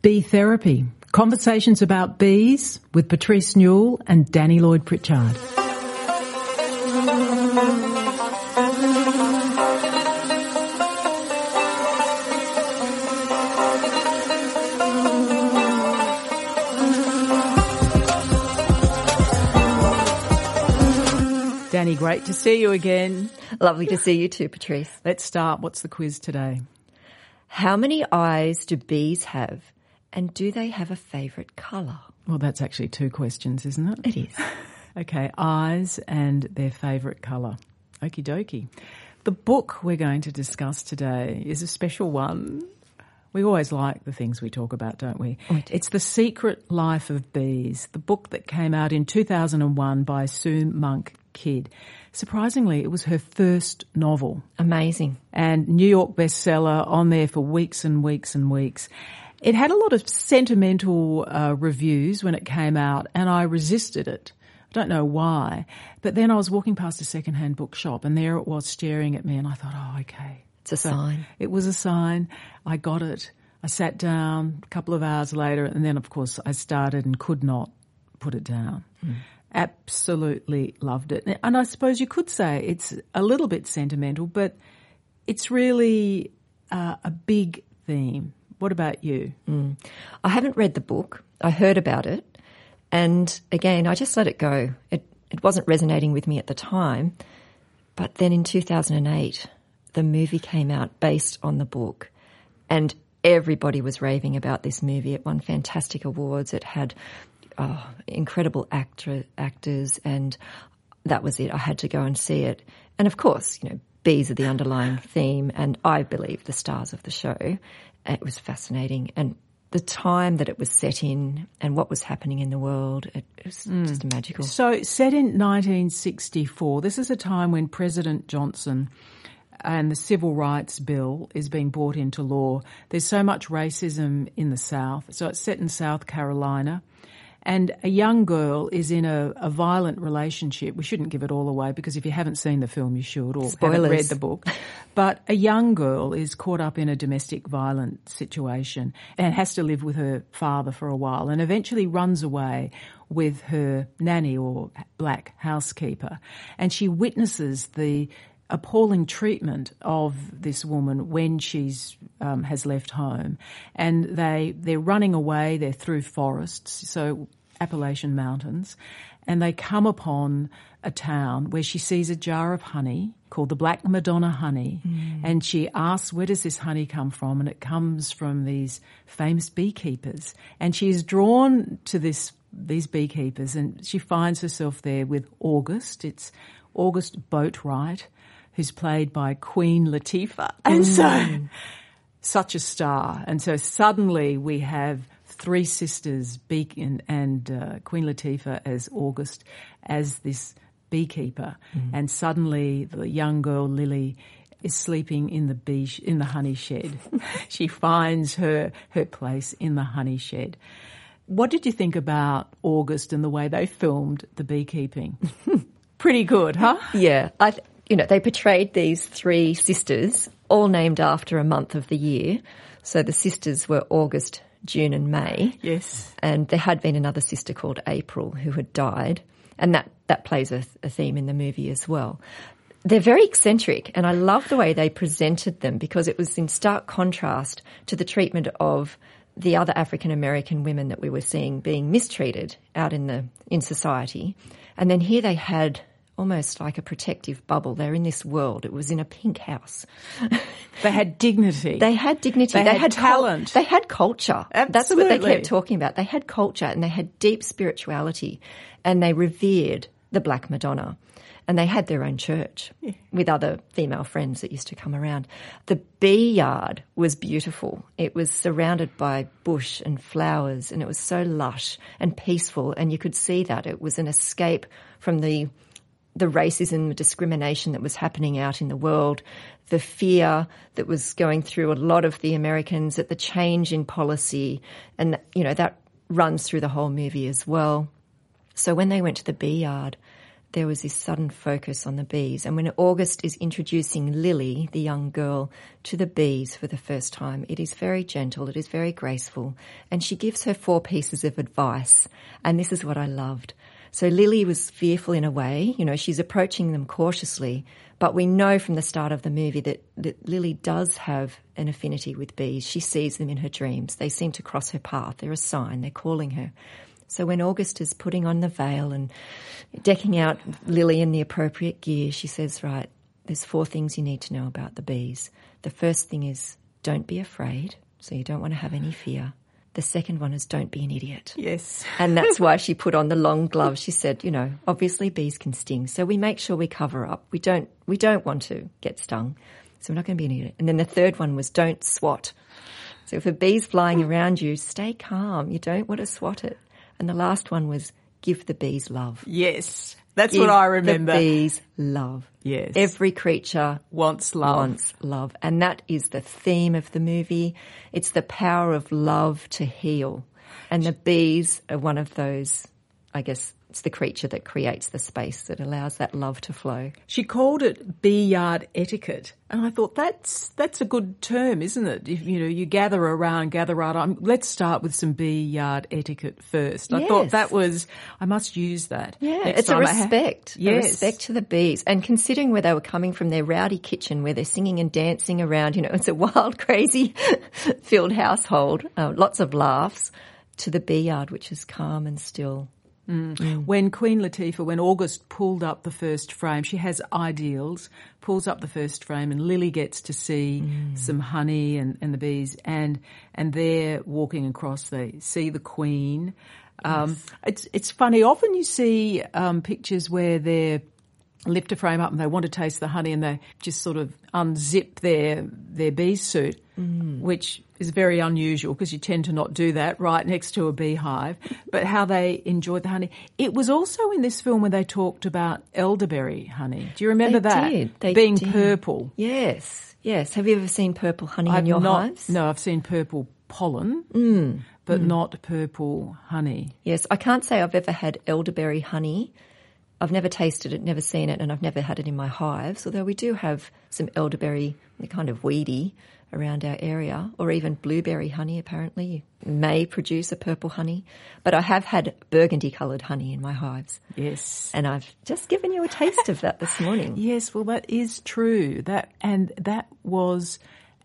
Bee Therapy Conversations about Bees with Patrice Newell and Dani Lloyd Prichard. Dani, great to see you again. Lovely to see you too, Patrice. Let's start. What's the quiz today? How many eyes do bees have and do they have a favourite colour? Well, that's actually two questions, isn't it? It is. Okay, eyes and their favourite colour. Okie dokie. The book we're going to discuss today is a special one. We always like the things we talk about, don't we? Do. It's The Secret Life of Bees, the book that came out in 2001 by Sue Monk Kidd. Surprisingly, it was her first novel Amazing. and New York bestseller on there for weeks and weeks and weeks. It had a lot of sentimental uh, reviews when it came out, and I resisted it. I don't know why, but then I was walking past a secondhand bookshop, and there it was staring at me, and I thought, "Oh, okay." It's a sign. It was a sign. I got it. I sat down a couple of hours later, and then, of course, I started and could not put it down. Absolutely loved it. And I suppose you could say it's a little bit sentimental, but it's really uh, a big theme. What about you? Mm. I haven't read the book. I heard about it. And again, I just let it go. It, it wasn't resonating with me at the time. But then in 2008, the movie came out based on the book. And everybody was raving about this movie. It won fantastic awards. It had oh, incredible actor, actors. And that was it. I had to go and see it. And of course, you know, bees are the underlying theme. And I believe the stars of the show. It was fascinating. And the time that it was set in and what was happening in the world, it, was mm. just magical. So, set in 1964, this is a time when President Johnson and the Civil Rights Bill is being brought into law. There's so much racism in the South. So, it's set in South Carolina. And a young girl is in a, a violent relationship. We shouldn't give it all away because if you haven't seen the film, you should, or haven't read the book. But a young girl is caught up in a domestic violent situation and has to live with her father for a while and eventually runs away with her nanny or black housekeeper. And she witnesses the appalling treatment of this woman when she's um, has left home, and they they're running away. They're through forests, so Appalachian Mountains, and they come upon a town where she sees a jar of honey called the Black Madonna honey, and she asks, "Where does this honey come from?" And it comes from these famous beekeepers, and she is drawn to this these beekeepers, and she finds herself there with August. It's August Boatwright, who's played by Queen Latifah, and so such a star. And so suddenly we have three sisters, Beacon and uh, Queen Latifah as August, as this beekeeper, and suddenly the young girl Lily is sleeping in the bee sh- in the honey shed. she finds her her place in the honey shed. What did you think about August and the way they filmed the beekeeping? Pretty good, huh? Yeah, I, th- you know, they portrayed these three sisters, all named after a month of the year. So the sisters were August, June, and May. Yes. And there had been another sister called April who had died, and that that plays a, a theme in the movie as well. They're very eccentric, and I love the way they presented them because it was in stark contrast to the treatment of the other African American women that we were seeing being mistreated out in the in society. And then here they had almost like a protective bubble. They're in this world. It was in a pink house. They had dignity. They had dignity. They had cul- talent. they had culture. That's what they kept talking about. They had culture and they had deep spirituality and they revered the Black Madonna. And they had their own church with other female friends that used to come around. The bee yard was beautiful. It was surrounded by bush and flowers and it was so lush and peaceful. And you could see that it was an escape from the the racism, the discrimination that was happening out in the world, the fear that was going through a lot of the Americans at the change in policy, and you know that runs through the whole movie as well. So when they went to the bee yard, there was this sudden focus on the bees. And when August is introducing Lily, the young girl, to the bees for the first time, it is very gentle, it is very graceful, and she gives her four pieces of advice. And this is what I loved. So Lily was fearful in a way, you know, she's approaching them cautiously, but we know from the start of the movie that, that Lily does have an affinity with bees. She sees them in her dreams. They seem to cross her path. They're a sign. They're calling her. So when August is putting on the veil and decking out Lily in the appropriate gear, she says, right, there's four things you need to know about the bees. The first thing is don't be afraid. So you don't want to have any fear. The second one is don't be an idiot. Yes. And that's why she put on the long gloves. She said, you know, obviously bees can sting. So we make sure we cover up. We don't, we don't want to get stung. So we're not going to be an idiot. And then the third one was don't swat. So if a bee's flying around you, stay calm. You don't want to swat it. And the last one was give the bees love. Yes. That's Give what I remember. The bees love. Yes. Every creature wants love. wants love. And that is the theme of the movie. It's the power of love to heal. And the bees are one of those, I guess, it's the creature that creates the space that allows that love to flow. She called it bee yard etiquette, and I thought that's that's a good term, isn't it? If you know you gather around, gather right on. Let's start with some bee yard etiquette first. I thought that was I must use that. Yeah, it's a I ha- respect. A respect to the bees. And considering where they were coming from, their rowdy kitchen where they're singing and dancing around, you know, it's a wild, crazy filled household, uh, lots of laughs, to the bee yard, which is calm and still. When Queen Latifah, when August pulled up the first frame, she has ideals, pulls up the first frame and Lily gets to see some honey and, and the bees and, and they're walking across, they see the Queen. Um, it's, it's funny. Often you see, um, pictures where they're, lift a frame up and they want to taste the honey and they just sort of unzip their their bee suit, which is very unusual because you tend to not do that right next to a beehive. But how they enjoyed the honey. It was also in this film when they talked about elderberry honey. Do you remember They that did. They being did. purple? Yes, yes. Have you ever seen purple honey in I've your not, hives? No, I've seen purple pollen, Mm. but not purple honey. Yes, I can't say I've ever had elderberry honey. I've never tasted it, never seen it, and I've never had it in my hives, although we do have some elderberry, they're kind of weedy, around our area, or even blueberry honey apparently may produce a purple honey. But I have had burgundy coloured honey in my hives, Yes. and I've just given you a taste of that this morning. Yes, well, that is true. That and that was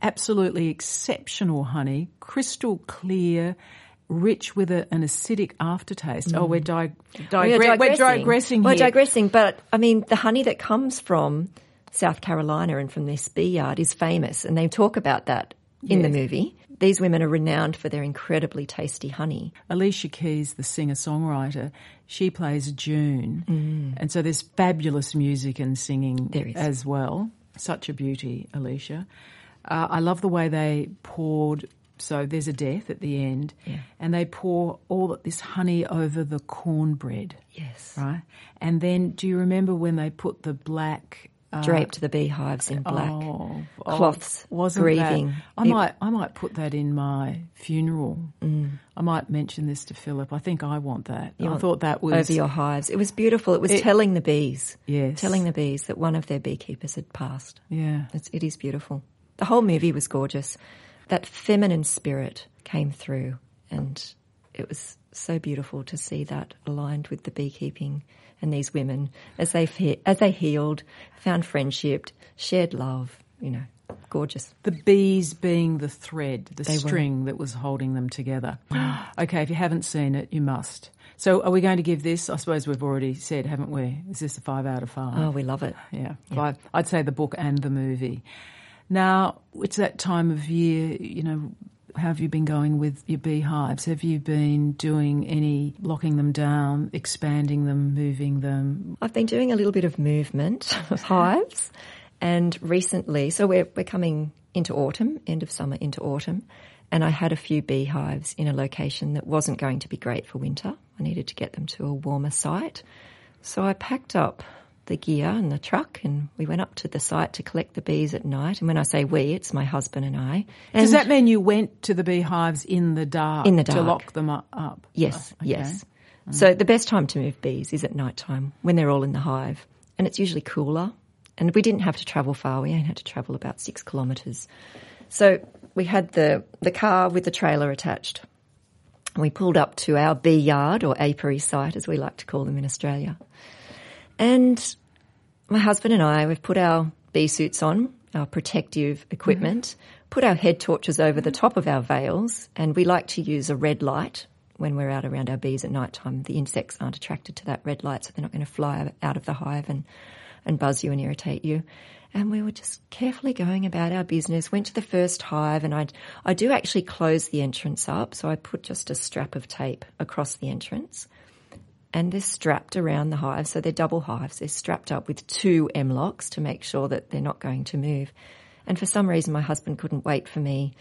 absolutely exceptional honey, crystal clear, rich with a, an acidic aftertaste. Oh, we're, di- digre- We are we're digressing We're here. digressing, but I mean, the honey that comes from South Carolina and from this bee yard is famous, and they talk about that in the movie. These women are renowned for their incredibly tasty honey. Alicia Keys, the singer songwriter, she plays June, and so there's fabulous music and singing as well. Such a beauty, Alicia. Uh, I love the way they poured. So there's a death at the end, Yeah. and they pour all this honey over the cornbread. Yes. right? And then, do you remember when they put the black uh, Draped the beehives in black. oh, oh, cloths, wasn't grieving. That, I It- might, I might put that in my funeral. I might mention this to Philip. I think I want that. I want thought that was over your hives. It was beautiful. It was It- telling the bees, yes, telling the bees that one of their beekeepers had passed. yeah. It's, it is beautiful. The whole movie was gorgeous. That feminine spirit came through, and it was so beautiful to see that aligned with the beekeeping and these women as they fe- as they healed, found friendship, shared love. You know, gorgeous. The bees being the thread, the They were. string that was holding them together. okay, if you haven't seen it, you must. So, are we going to give this? I suppose we've already said, haven't we? Is this a five out of five? Oh, we love it. Yeah, five. I'd say the book and the movie. Now, it's that time of year, you know, how have you been going with your beehives? Have you been doing any locking them down, expanding them, moving them? I've been doing a little bit of movement of hives, and recently, so we're we're coming into autumn, end of summer into autumn, and I had a few beehives in a location that wasn't going to be great for winter. I needed to get them to a warmer site, so I packed up the gear and the truck, and we went up to the site to collect the bees at night. And when I say we, it's my husband and I. And Does that mean you went to the beehives in the dark In the dark. to lock them up? Yes, oh, Okay. yes. Mm. So the best time to move bees is at night time when they're all in the hive, and it's usually cooler. And we didn't have to travel far; we only had to travel about six kilometres. So we had the the car with the trailer attached. We pulled up to our bee yard or apiary site, as we like to call them in Australia. And my husband and I, we've put our bee suits on, our protective equipment, put our head torches over the top of our veils, and we like to use a red light when we're out around our bees at night time. The insects aren't attracted to that red light, so they're not going to fly out of the hive and, and buzz you and irritate you. And we were just carefully going about our business, went to the first hive, and I I do actually close the entrance up, so I put just a strap of tape across the entrance. And they're strapped around the hive, so they're double hives. They're strapped up with two M locks to make sure that they're not going to move. And for some reason, my husband couldn't wait for me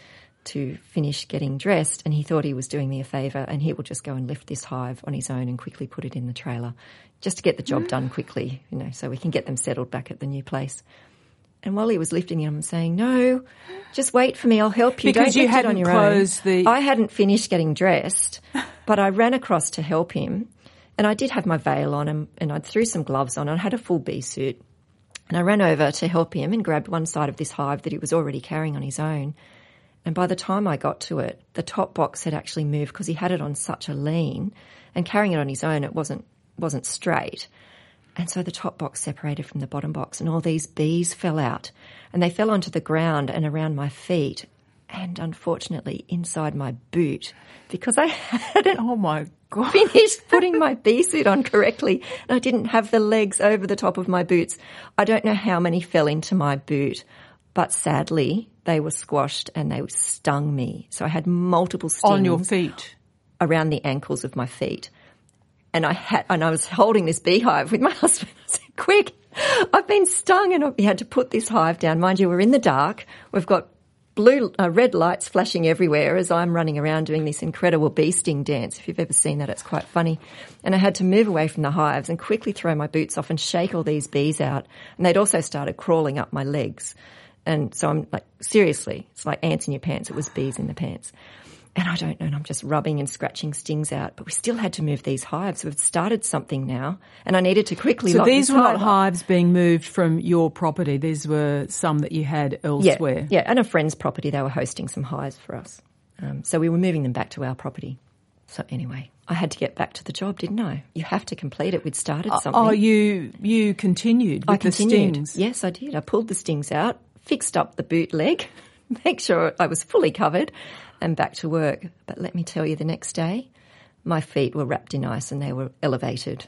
to finish getting dressed, and he thought he was doing me a favour, and he will just go and lift this hive on his own and quickly put it in the trailer, just to get the job done quickly, you know, so we can get them settled back at the new place. And while he was lifting him, I'm saying, "No, just wait for me. I'll help you. Because Don't you lift it on hadn't your own." the- I hadn't finished getting dressed, but I ran across to help him, and I did have my veil on, and, and I threw some gloves on. and I had a full bee suit, and I ran over to help him and grabbed one side of this hive that he was already carrying on his own. And by the time I got to it, the top box had actually moved because he had it on such a lean, and carrying it on his own, it wasn't wasn't straight. And so the top box separated from the bottom box, and all these bees fell out, and they fell onto the ground and around my feet, and unfortunately inside my boot, because I hadn't Oh my God. finished putting my bee suit on correctly, and I didn't have the legs over the top of my boots. I don't know how many fell into my boot, but sadly they were squashed and they stung me. So I had multiple stings On your feet. around the ankles of my feet. And I had, and I was holding this beehive with my husband. I said, quick, I've been stung and we had to put this hive down. Mind you, we're in the dark. We've got blue, uh, red lights flashing everywhere as I'm running around doing this incredible bee sting dance. If you've ever seen that, it's quite funny. And I had to move away from the hives and quickly throw my boots off and shake all these bees out. And they'd also started crawling up my legs. And so I'm like, seriously, it's like ants in your pants. It was bees in the pants. And I don't know, and I'm just rubbing and scratching stings out. But we still had to move these hives. We've started something now, and I needed to quickly. So these were not hive hives being moved from your property. These were some that you had elsewhere. yeah, and a friend's property. They were hosting some hives for us, um, so we were moving them back to our property. So anyway, I had to get back to the job, didn't I? You have to complete it. We'd started something. Oh, you you continued with I the continued. stings. Yes, I did. I pulled the stings out, fixed up the boot leg, make sure I was fully covered, and back to work. But let me tell you, the next day, my feet were wrapped in ice and they were elevated.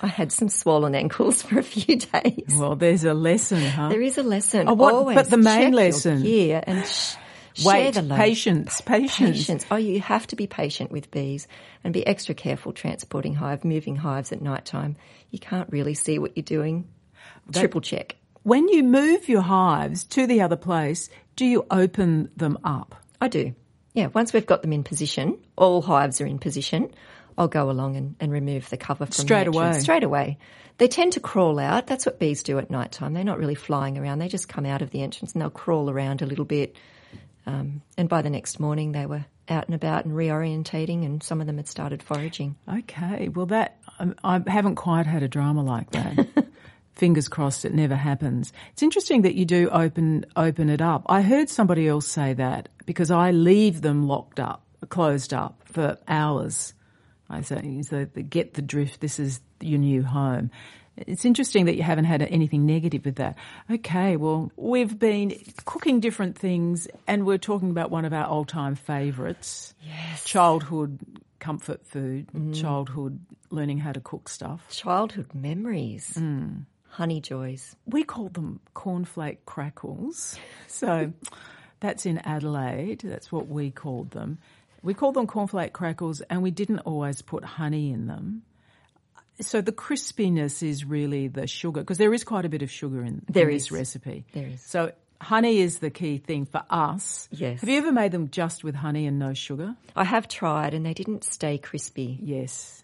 I had some swollen ankles for a few days. Well, there's a lesson, huh? There is a lesson. Oh, what- Always but the main lesson- gear and sh- share Wait, patience, patience. Patience. Oh, you have to be patient with bees and be extra careful transporting hive, moving hives at night time. You can't really see what you're doing. Triple check. When you move your hives to the other place, do you open them up? I do. Yeah, once we've got them in position, all hives are in position, I'll go along and, and remove the cover from Straight away. Straight away. They tend to crawl out. That's what bees do at night time. They're not really flying around. They just come out of the entrance and they'll crawl around a little bit. Um, and by the next morning, they were out and about and reorientating, and some of them had started foraging. Okay, well, that um, I haven't quite had a drama like that. Fingers crossed, it never happens. It's interesting that you do open open it up. I heard somebody else say that because I leave them locked up, closed up for hours. I say, so get the drift. This is your new home. It's interesting that you haven't had anything negative with that. Okay, well, we've been cooking different things and we're talking about one of our old time favourites. Yes. Childhood comfort food, childhood learning how to cook stuff. Childhood memories. Mm. Honey joys. We call them cornflake crackles. So that's in Adelaide. That's what we called them. We called them cornflake crackles and we didn't always put honey in them. So the crispiness is really the sugar because there is quite a bit of sugar in, There in this recipe. There is. So honey is the key thing for us. Yes. Have you ever made them just with honey and no sugar? I have tried, and they didn't stay crispy. Yes.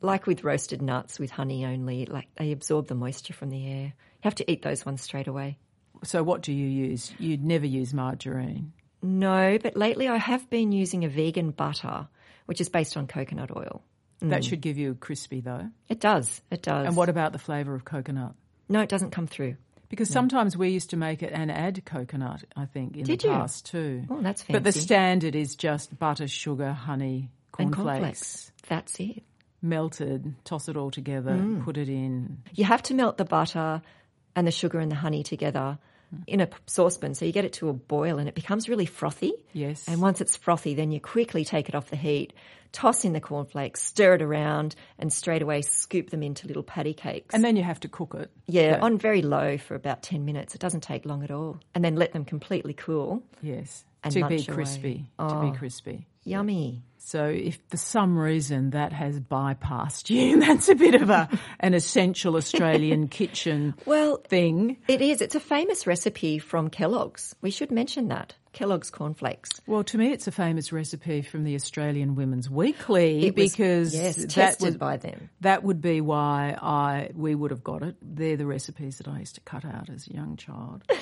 Like with roasted nuts with honey only, like they absorb the moisture from the air. You have to eat those ones straight away. So what do you use? You'd never use margarine. No, but lately I have been using a vegan butter, which is based on coconut oil. That mm. should give you a crispy though. It does. It does. And what about the flavour of coconut? No, it doesn't come through. Because sometimes we used to make it and add coconut, I think, in Did the you? past too. Oh, that's fancy. But the standard is just butter, sugar, honey, cornflakes, cornflakes. That's it. Melted, toss it all together, Mm. put it in. You have to melt the butter and the sugar and the honey together in a saucepan. So you get it to a boil and it becomes really frothy. Yes. And once it's frothy, then you quickly take it off the heat, toss in the cornflakes, stir it around, and straight away scoop them into little patty cakes. And then you have to cook it. yeah, But- on very low for about 10 minutes. It doesn't take long at all. And then let them completely cool. Yes. And to be crispy. To Oh. be crispy. Yummy. So if for some reason that has bypassed you, that's a bit of a an essential Australian kitchen Well, thing. it is. It's a famous recipe from Kellogg's. We should mention that. Kellogg's cornflakes. Well, to me, it's a famous recipe from the Australian Women's Weekly was- because yes, that tested would, by them. That would be why I we would have got it. They're the recipes that I used to cut out as a young child.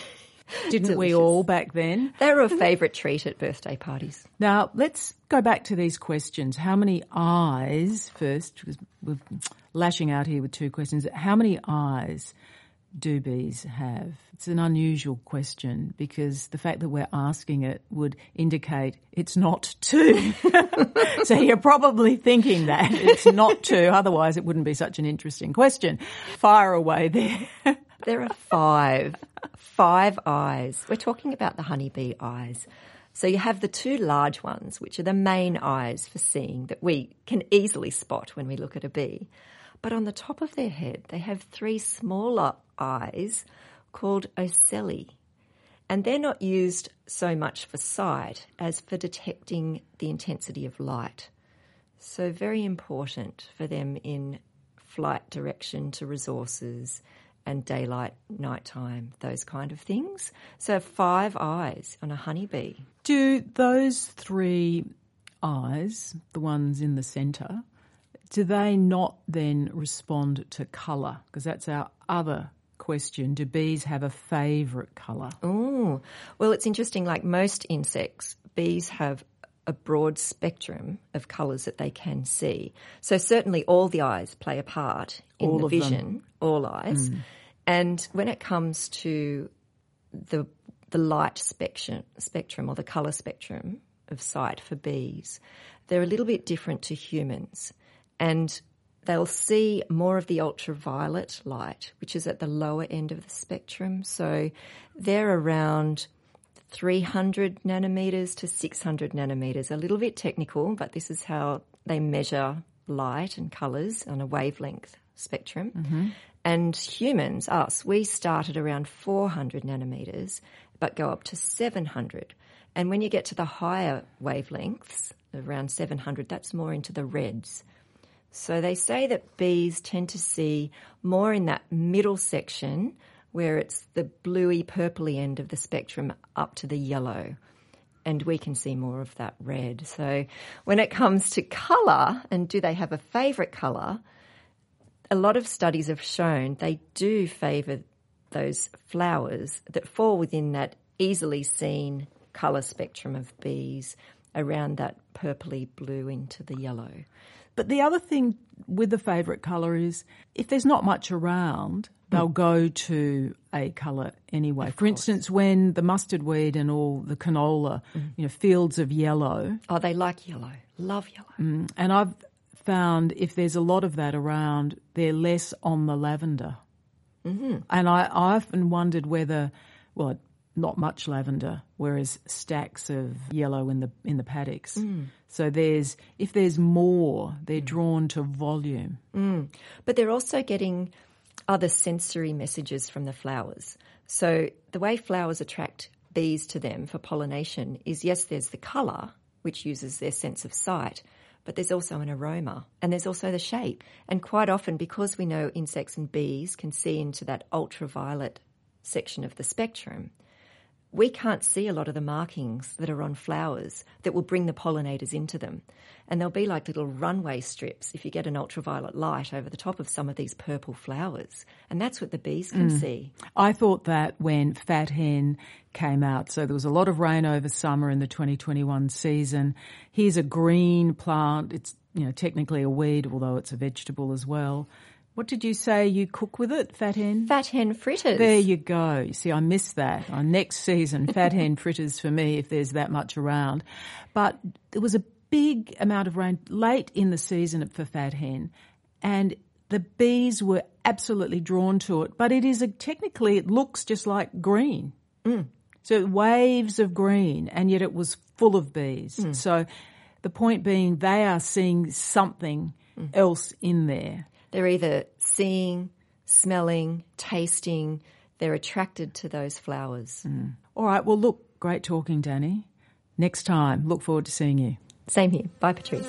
Didn't we all back then? They were a favourite treat at birthday parties. Now, let's go back to these questions. How many eyes, first, because we're lashing out here with two questions. How many eyes do bees have? It's an unusual question because the fact that we're asking it would indicate it's not two. so you're probably thinking that it's not two, otherwise it wouldn't be such an interesting question. Fire away there. There are five, five eyes. We're talking about the honeybee eyes. So you have the two large ones, which are the main eyes for seeing that we can easily spot when we look at a bee. But on the top of their head, they have three smaller eyes called ocelli. And they're not used so much for sight as for detecting the intensity of light. So very important for them in flight direction to resources and daylight, nighttime, those kind of things. So five eyes on a honeybee. Do those three eyes, the ones in the centre, do they not then respond to colour? Because that's our other question. Do bees have a favourite colour? Oh, well, it's interesting. Like most insects, bees have a broad spectrum of colours that they can see. So certainly all the eyes play a part in All the of them. vision, all eyes. Mm. And when it comes to the the light spectrum, spectrum or the colour spectrum of sight for bees, they're a little bit different to humans. And they'll see more of the ultraviolet light, which is at the lower end of the spectrum. So they're around 300 nanometers to 600 nanometers. A little bit technical, but this is how they measure light and colours on a wavelength spectrum. Mm-hmm. And humans, us, we start at around 400 nanometers, but go up to 700. And when you get to the higher wavelengths, around 700, that's more into the reds. So they say that bees tend to see more in that middle section where it's the bluey purpley end of the spectrum up to the yellow. And we can see more of that red. So when it comes to colour and do they have a favourite colour, a lot of studies have shown they do favour those flowers that fall within that easily seen colour spectrum of bees around that purpley blue into the yellow. But the other thing with the favourite colour is if there's not much around, they'll go to a colour anyway. For instance, when the mustard weed and all the canola, mm. you know, fields of yellow, Oh, they like yellow. Love yellow. Mm. and I've found if there's a lot of that around, they're less on the lavender. Mm-hmm. And I, I often wondered whether, well, not much lavender, whereas stacks of yellow in the in the paddocks. Mm. So there's if there's more, they're mm. drawn to volume. Mm. But they're also getting other sensory messages from the flowers. So the way flowers attract bees to them for pollination is yes, there's the colour, which uses their sense of sight, but there's also an aroma and there's also the shape. And quite often, because we know insects and bees can see into that ultraviolet section of the spectrum, we can't see a lot of the markings that are on flowers that will bring the pollinators into them. And they'll be like little runway strips if you get an ultraviolet light over the top of some of these purple flowers. And that's what the bees can mm. see. I thought that when Fat Hen came out. So there was a lot of rain over summer in the 2021 season. Here's a green plant. It's, you know, technically a weed, although it's a vegetable as well. What did you say you cook with it, fat hen? Fat hen fritters. There you go. You see, I missed that. On next season, fat hen fritters for me if there's that much around. But there was a big amount of rain late in the season for fat hen and the bees were absolutely drawn to it. But it is a, technically, it looks just like green. Mm. So waves of green and yet it was full of bees. Mm. So the point being they are seeing something mm. else in there. They're either seeing, smelling, tasting, they're attracted to those flowers. Mm. All right, well, look, great talking, Dani. Next time, look forward to seeing you. Same here. Bye, Patrice.